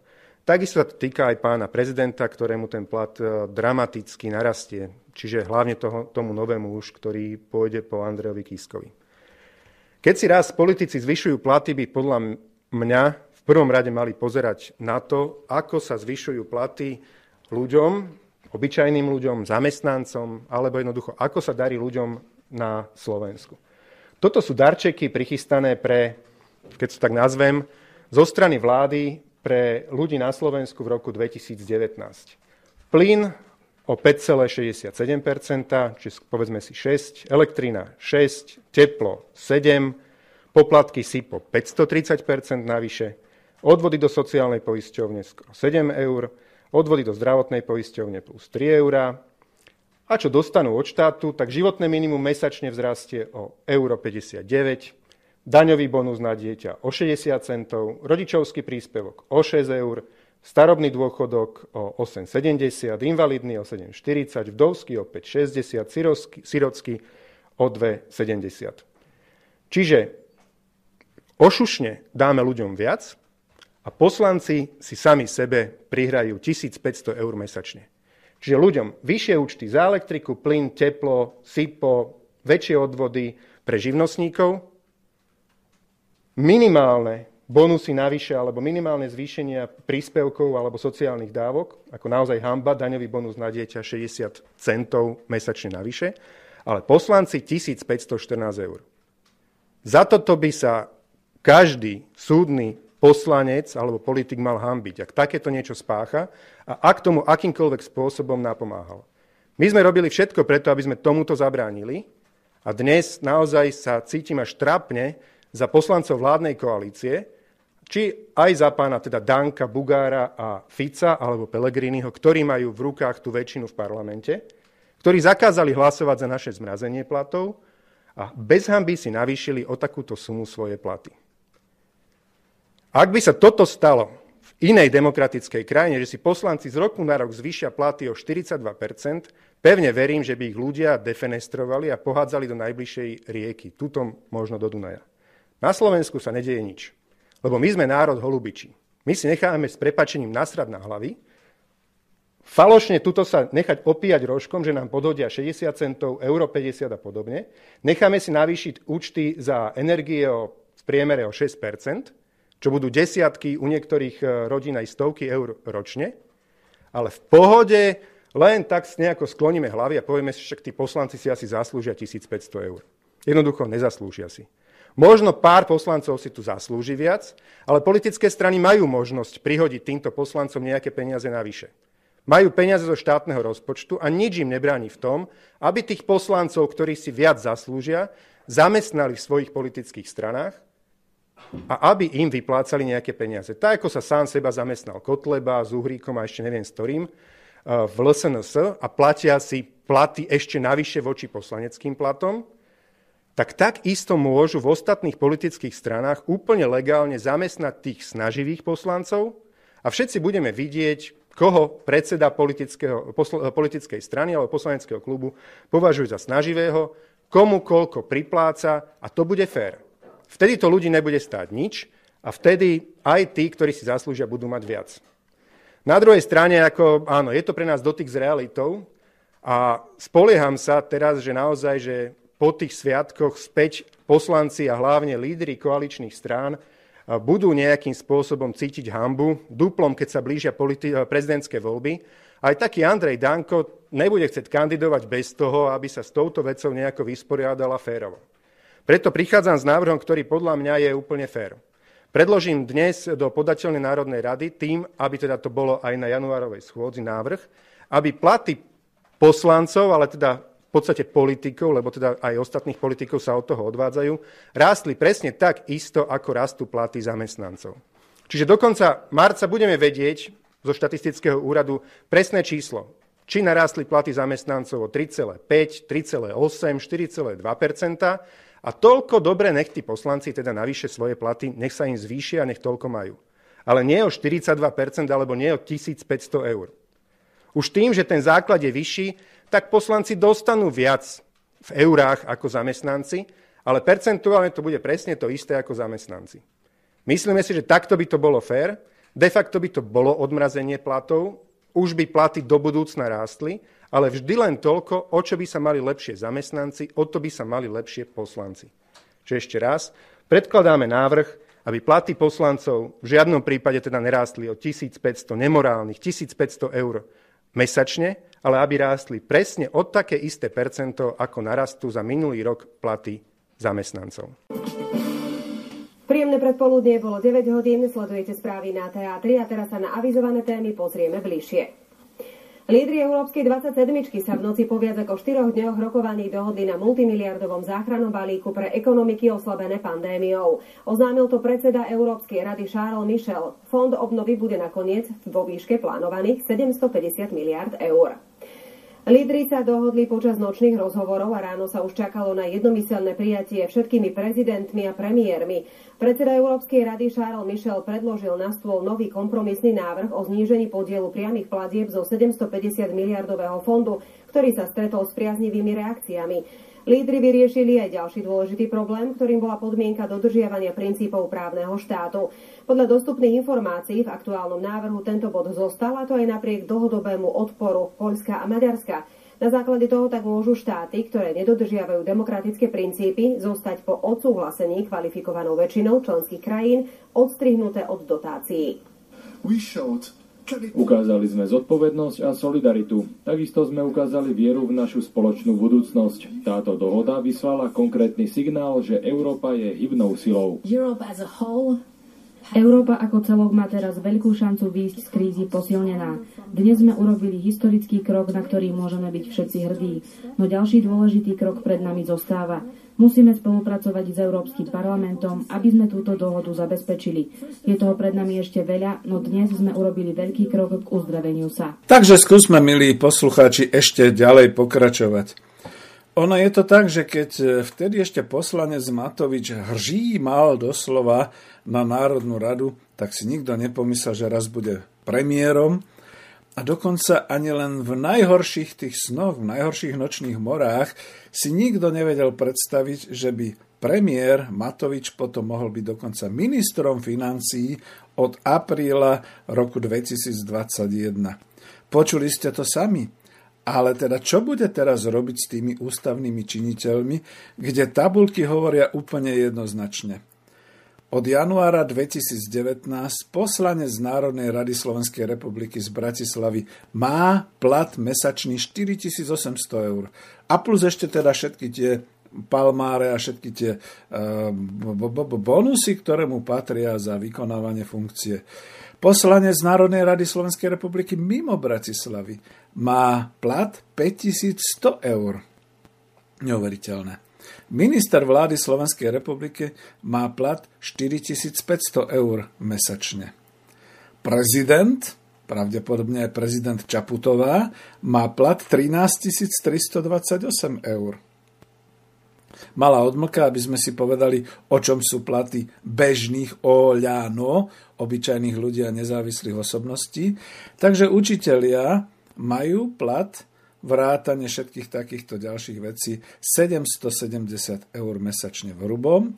Takisto sa to týka aj pána prezidenta, ktorému ten plat dramaticky narastie, čiže hlavne toho, tomu novému už, ktorý pôjde po Andrejovi Kiskovi. Keď si raz politici zvyšujú platy, by podľa mňa v prvom rade mali pozerať na to, ako sa zvyšujú platy ľuďom, obyčajným ľuďom, zamestnancom, alebo jednoducho, ako sa darí ľuďom na Slovensku. Toto sú darčeky prichystané pre, keď sa tak nazvem, zo strany vlády pre ľudí na Slovensku v roku 2019. Plyn o 5,67%, čiže povedzme si 6, elektrina 6, teplo 7, poplatky SIPO 530% navyše, odvody do sociálnej poisťovne 7 eur, odvody do zdravotnej poisťovne plus 3 eurá. A čo dostanú od štátu, tak životné minimum mesačne vzrastie o euro 59, daňový bonus na dieťa o 60 centov, rodičovský príspevok o 6 eur, starobný dôchodok o 8,70, invalidný o 7,40, vdovský o 5,60, sirocký o 2,70. Čiže ošušne dáme ľuďom viac, a poslanci si sami sebe prihrajú 1500 eur mesačne. Čiže ľuďom vyššie účty za elektriku, plyn, teplo, SIPO, väčšie odvody pre živnostníkov, minimálne bonusy navyše alebo minimálne zvýšenia príspevkov alebo sociálnych dávok, ako naozaj hamba, daňový bonus na dieťa 60 centov mesačne navyše, ale poslanci 1514 eur. Za toto by sa každý súdny poslanec alebo politik mal hambiť, ak takéto niečo spácha a ak tomu akýmkoľvek spôsobom napomáhal. My sme robili všetko preto, aby sme tomuto zabránili a dnes naozaj sa cítim až trápne za poslancov vládnej koalície, či aj za pána teda Danka, Bugára a Fica alebo Pelegriniho, ktorí majú v rukách tú väčšinu v parlamente, ktorí zakázali hlasovať za naše zmrazenie platov a bez hamby si navýšili o takúto sumu svoje platy. Ak by sa toto stalo v inej demokratickej krajine, že si poslanci z roku na rok zvýšia platy o 42% pevne verím, že by ich ľudia defenestrovali a pohádzali do najbližšej rieky, tuto možno do Dunaja. Na Slovensku sa nedieje nič, lebo my sme národ holubičí. My si necháme s prepačením nasrať na hlavy, falošne tuto sa nechať opíjať rožkom, že nám podhodia 60 centov, euro 50 a podobne. Necháme si navýšiť účty za energie o, v priemere o 6 čo budú desiatky, u niektorých e, rodín aj stovky eur ročne, ale v pohode len tak nejako skloníme hlavy a povieme si, však tí poslanci si asi zaslúžia 1500 eur. Jednoducho nezaslúžia si. Možno pár poslancov si tu zaslúži viac, ale politické strany majú možnosť prihodiť týmto poslancom nejaké peniaze navyše. Majú peniaze zo štátneho rozpočtu a nič im nebráni v tom, aby tých poslancov, ktorí si viac zaslúžia, zamestnali v svojich politických stranách a aby im vyplácali nejaké peniaze. Tak ako sa sám seba zamestnal Kotleba s Uhríkom a ešte neviem s ktorým eh, v LSNS a platia si platy ešte navyše voči poslaneckým platom, tak takisto môžu v ostatných politických stranách úplne legálne zamestnať tých snaživých poslancov a všetci budeme vidieť, koho predseda politickej strany alebo poslaneckého klubu považuje za snaživého, komu koľko pripláca a to bude fér. Vtedy to ľudí nebude stáť nič a vtedy aj tí, ktorí si zaslúžia, budú mať viac. Na druhej strane, ako, áno, je to pre nás dotyk s realitou a spolieham sa teraz, že naozaj, že po tých sviatkoch späť poslanci a hlavne lídry koaličných strán budú nejakým spôsobom cítiť hambu, duplom, keď sa blížia politi- prezidentské voľby. Aj taký Andrej Danko nebude chcieť kandidovať bez toho, aby sa s touto vecou nejako vysporiadala férovo. Preto prichádzam s návrhom, ktorý podľa mňa je úplne fér. Predložím dnes do podateľnej Národnej rady tým, aby teda to bolo aj na januárovej schôdzi návrh, aby platy poslancov, ale teda v podstate politikov, lebo teda aj ostatných politikov sa od toho odvádzajú, rástli presne tak isto, ako rastú platy zamestnancov. Čiže do konca marca budeme vedieť zo štatistického úradu presné číslo, či narástli platy zamestnancov o 3,5, 3,8, 4,2 a toľko dobre nech tí poslanci teda navyše svoje platy, nech sa im zvýšia a nech toľko majú. Ale nie o 42% alebo nie o 1500 eur. Už tým, že ten základ je vyšší, tak poslanci dostanú viac v eurách ako zamestnanci, ale percentuálne to bude presne to isté ako zamestnanci. Myslíme si, že takto by to bolo fér, de facto by to bolo odmrazenie platov, už by platy do budúcna rástli ale vždy len toľko, o čo by sa mali lepšie zamestnanci, o to by sa mali lepšie poslanci. Čiže ešte raz, predkladáme návrh, aby platy poslancov v žiadnom prípade teda nerástli o 1500 nemorálnych, 1500 eur mesačne, ale aby rástli presne od také isté percento, ako narastú za minulý rok platy zamestnancov. Príjemné predpoludnie bolo 9 hodín, sledujete správy na teatri a teraz sa na avizované témy pozrieme bližšie. Lídri Európskej 27 sa v noci po viac ako 4 dňoch rokovaní dohodli na multimiliardovom záchrannom balíku pre ekonomiky oslabené pandémiou. Oznámil to predseda Európskej rady Charles Michel. Fond obnovy bude nakoniec vo výške plánovaných 750 miliard eur. Lídri sa dohodli počas nočných rozhovorov a ráno sa už čakalo na jednomyselné prijatie všetkými prezidentmi a premiérmi. Predseda Európskej rady Charles Michel predložil na stôl nový kompromisný návrh o znížení podielu priamých platieb zo 750 miliardového fondu, ktorý sa stretol s priaznivými reakciami. Lídry vyriešili aj ďalší dôležitý problém, ktorým bola podmienka dodržiavania princípov právneho štátu. Podľa dostupných informácií v aktuálnom návrhu tento bod zostal a to aj napriek dlhodobému odporu Poľska a Maďarska. Na základe toho tak môžu štáty, ktoré nedodržiavajú demokratické princípy, zostať po odsúhlasení kvalifikovanou väčšinou členských krajín odstrihnuté od dotácií. We showed Ukázali sme zodpovednosť a solidaritu. Takisto sme ukázali vieru v našu spoločnú budúcnosť. Táto dohoda vyslala konkrétny signál, že Európa je hybnou silou. Európa ako celok má teraz veľkú šancu výjsť z krízy posilnená. Dnes sme urobili historický krok, na ktorý môžeme byť všetci hrdí. No ďalší dôležitý krok pred nami zostáva. Musíme spolupracovať s Európskym parlamentom, aby sme túto dohodu zabezpečili. Je toho pred nami ešte veľa, no dnes sme urobili veľký krok k uzdraveniu sa. Takže skúsme, milí poslucháči, ešte ďalej pokračovať. Ono je to tak, že keď vtedy ešte poslanec Matovič hrží mal doslova na Národnú radu, tak si nikto nepomyslel, že raz bude premiérom, a dokonca ani len v najhorších tých snoch, v najhorších nočných morách si nikto nevedel predstaviť, že by premiér Matovič potom mohol byť dokonca ministrom financií od apríla roku 2021. Počuli ste to sami. Ale teda čo bude teraz robiť s tými ústavnými činiteľmi, kde tabulky hovoria úplne jednoznačne? Od januára 2019 poslanec z Národnej rady Slovenskej republiky z Bratislavy má plat mesačný 4800 eur. A plus ešte teda všetky tie palmáre a všetky tie uh, bonusy, ktoré mu patria za vykonávanie funkcie. Poslanec Národnej rady Slovenskej republiky mimo Bratislavy má plat 5100 eur. Neuveriteľné. Minister vlády Slovenskej republiky má plat 4500 eur mesačne. Prezident, pravdepodobne aj prezident Čaputová, má plat 13 328 eur. Malá odmlka, aby sme si povedali, o čom sú platy bežných oľano, obyčajných ľudí a nezávislých osobností. Takže učitelia majú plat vrátane všetkých takýchto ďalších vecí 770 eur mesačne v hrubom.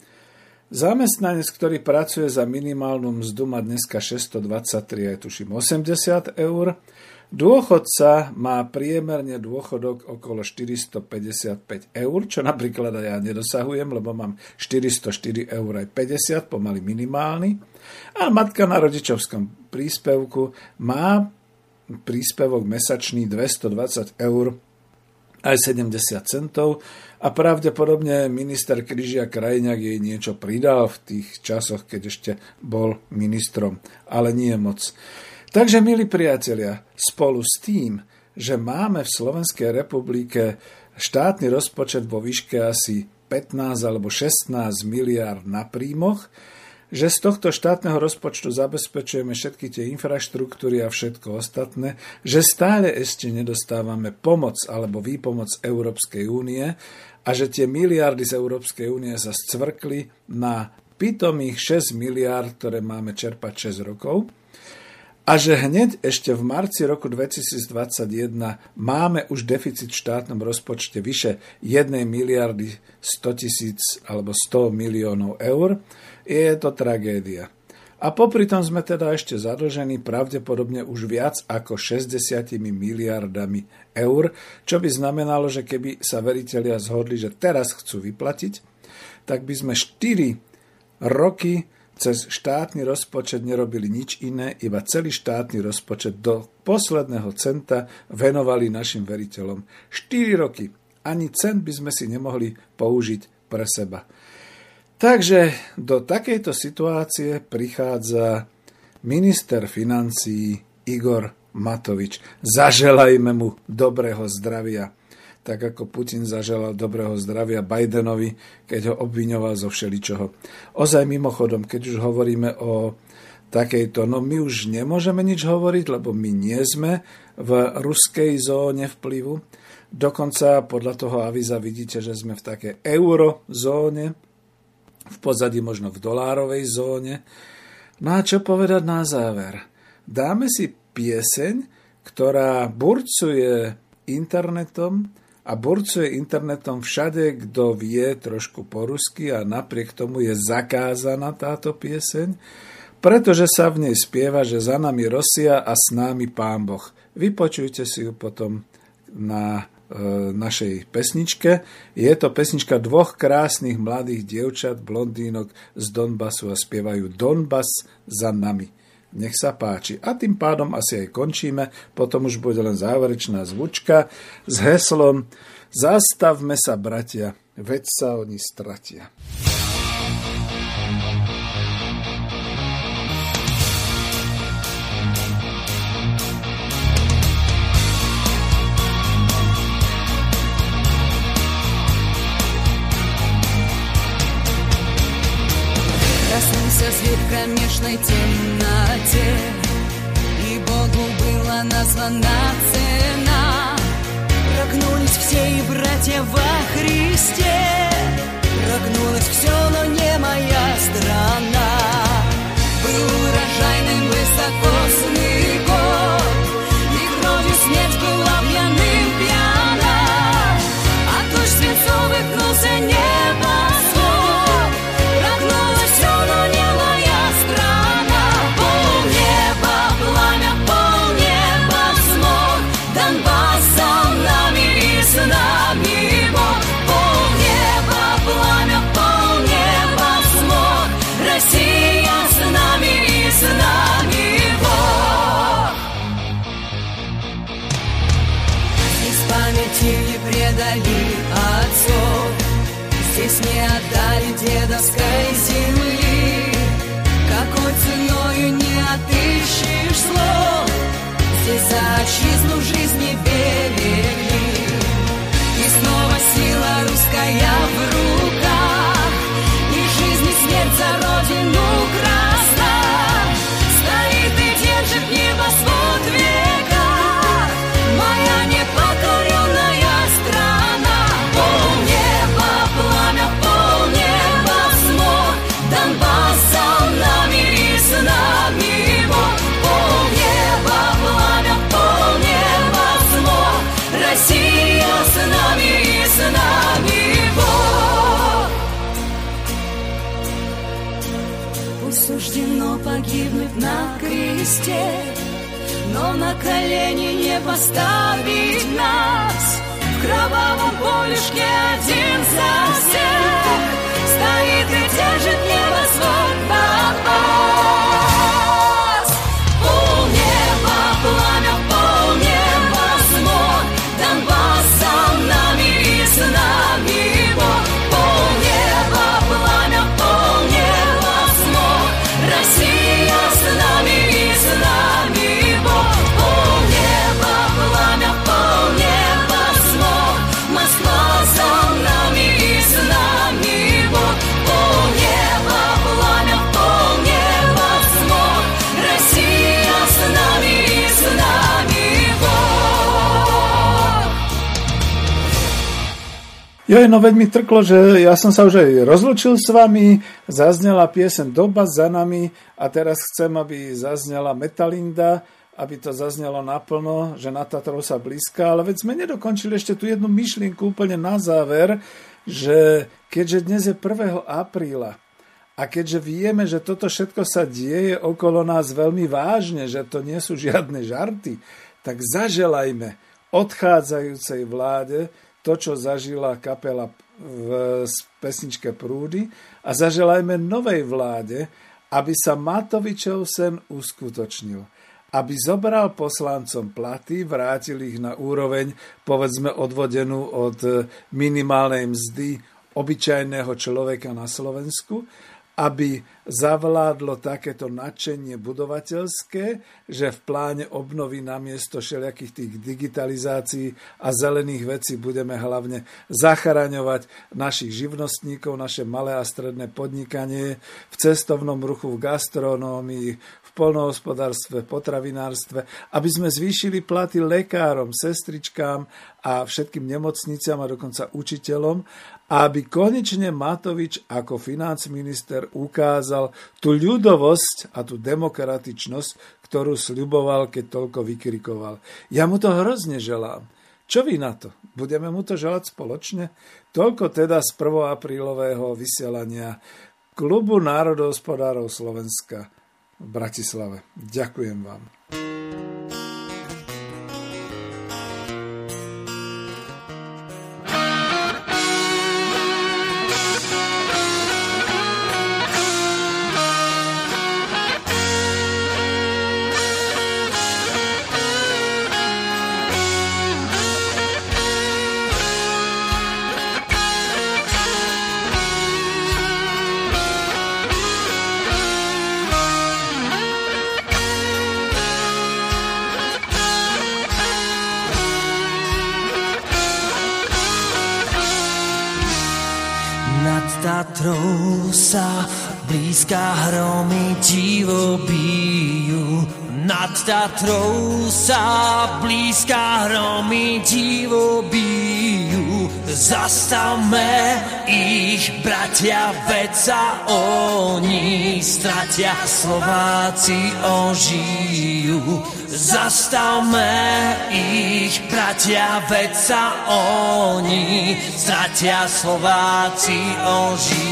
Zamestnanec, ktorý pracuje za minimálnu mzdu, má dneska 623, aj tuším 80 eur. Dôchodca má priemerne dôchodok okolo 455 eur, čo napríklad aj ja nedosahujem, lebo mám 404 eur aj 50, pomaly minimálny. A matka na rodičovskom príspevku má príspevok mesačný 220 eur aj 70 centov a pravdepodobne minister Kryžia Krajňák jej niečo pridal v tých časoch, keď ešte bol ministrom, ale nie moc. Takže, milí priatelia, spolu s tým, že máme v Slovenskej republike štátny rozpočet vo výške asi 15 alebo 16 miliard na príjmoch, že z tohto štátneho rozpočtu zabezpečujeme všetky tie infraštruktúry a všetko ostatné, že stále ešte nedostávame pomoc alebo výpomoc Európskej únie a že tie miliardy z Európskej únie sa scvrkli na pitomých 6 miliard, ktoré máme čerpať 6 rokov. A že hneď ešte v marci roku 2021 máme už deficit v štátnom rozpočte vyše 1 miliardy 100 tisíc alebo 100 miliónov eur, je to tragédia. A popri tom sme teda ešte zadlžení pravdepodobne už viac ako 60 miliardami eur, čo by znamenalo, že keby sa veriteľia zhodli, že teraz chcú vyplatiť, tak by sme 4 roky cez štátny rozpočet nerobili nič iné, iba celý štátny rozpočet do posledného centa venovali našim veriteľom. 4 roky. Ani cent by sme si nemohli použiť pre seba. Takže do takejto situácie prichádza minister financí Igor Matovič. Zaželajme mu dobrého zdravia tak ako Putin zaželal dobrého zdravia Bidenovi, keď ho obviňoval zo všeličoho. Ozaj mimochodom, keď už hovoríme o takejto, no my už nemôžeme nič hovoriť, lebo my nie sme v ruskej zóne vplyvu. Dokonca podľa toho avíza vidíte, že sme v takej eurozóne, v pozadí možno v dolárovej zóne. No a čo povedať na záver? Dáme si pieseň, ktorá burcuje internetom, a burcuje internetom všade, kto vie trošku po rusky a napriek tomu je zakázaná táto pieseň, pretože sa v nej spieva, že za nami Rosia a s námi Pán Boh. Vypočujte si ju potom na našej pesničke. Je to pesnička dvoch krásnych mladých dievčat, blondínok z Donbasu a spievajú Donbas za nami. Nech sa páči. A tým pádom asi aj končíme. Potom už bude len záverečná zvučka s heslom Zastavme sa, bratia, veď sa oni stratia. Кромешной темноте. И Богу была названа цена. Прогнулись все и братья во Христе. Прогнулось все, но не моя страна на кресте но на колени не поставить нас. В кровавом полюшке один за всех Стоит и держит небосвод Донбасс Jo, no veď mi trklo, že ja som sa už aj rozlučil s vami, zaznela piesen Doba za nami a teraz chcem, aby zaznela Metalinda, aby to zaznelo naplno, že na Tatrov sa blízka, ale veď sme nedokončili ešte tú jednu myšlienku úplne na záver, že keďže dnes je 1. apríla a keďže vieme, že toto všetko sa deje okolo nás veľmi vážne, že to nie sú žiadne žarty, tak zaželajme odchádzajúcej vláde to, čo zažila kapela v pesničke Prúdy a zaželajme novej vláde, aby sa Matovičov sen uskutočnil. Aby zobral poslancom platy, vrátil ich na úroveň, povedzme, odvodenú od minimálnej mzdy obyčajného človeka na Slovensku, aby zavládlo takéto nadšenie budovateľské, že v pláne obnovy namiesto všelijakých tých digitalizácií a zelených vecí budeme hlavne zachraňovať našich živnostníkov, naše malé a stredné podnikanie v cestovnom ruchu, v gastronómii, v polnohospodárstve, potravinárstve, aby sme zvýšili platy lekárom, sestričkám a všetkým nemocniciam a dokonca učiteľom, aby konečne Matovič ako financminister ukázal tú ľudovosť a tú demokratičnosť, ktorú sľuboval, keď toľko vykrikoval. Ja mu to hrozne želám. Čo vy na to? Budeme mu to želať spoločne? Toľko teda z 1. aprílového vysielania Klubu národohospodárov Slovenska v Bratislave. Ďakujem vám. Bratia, veď sa oni stratia, Slováci ožijú. Zastavme ich, bratia, veď sa oni stratia, Slováci ožijú.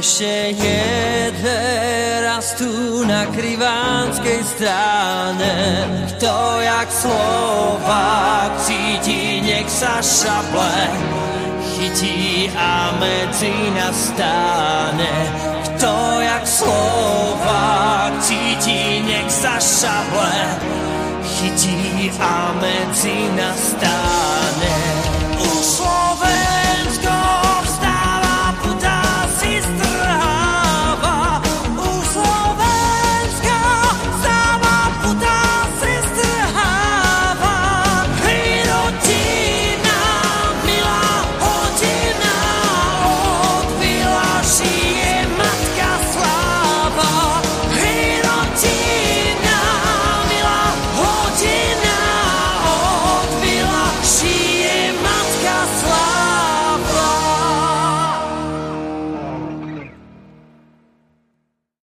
Ešte jedle rastú na krivánskej strane. Kto jak Slovák cíti, nech sa šaple chytí a medzi nás stáne. Kto jak Slovák cíti, nech sa šaple chytí a medzi nás.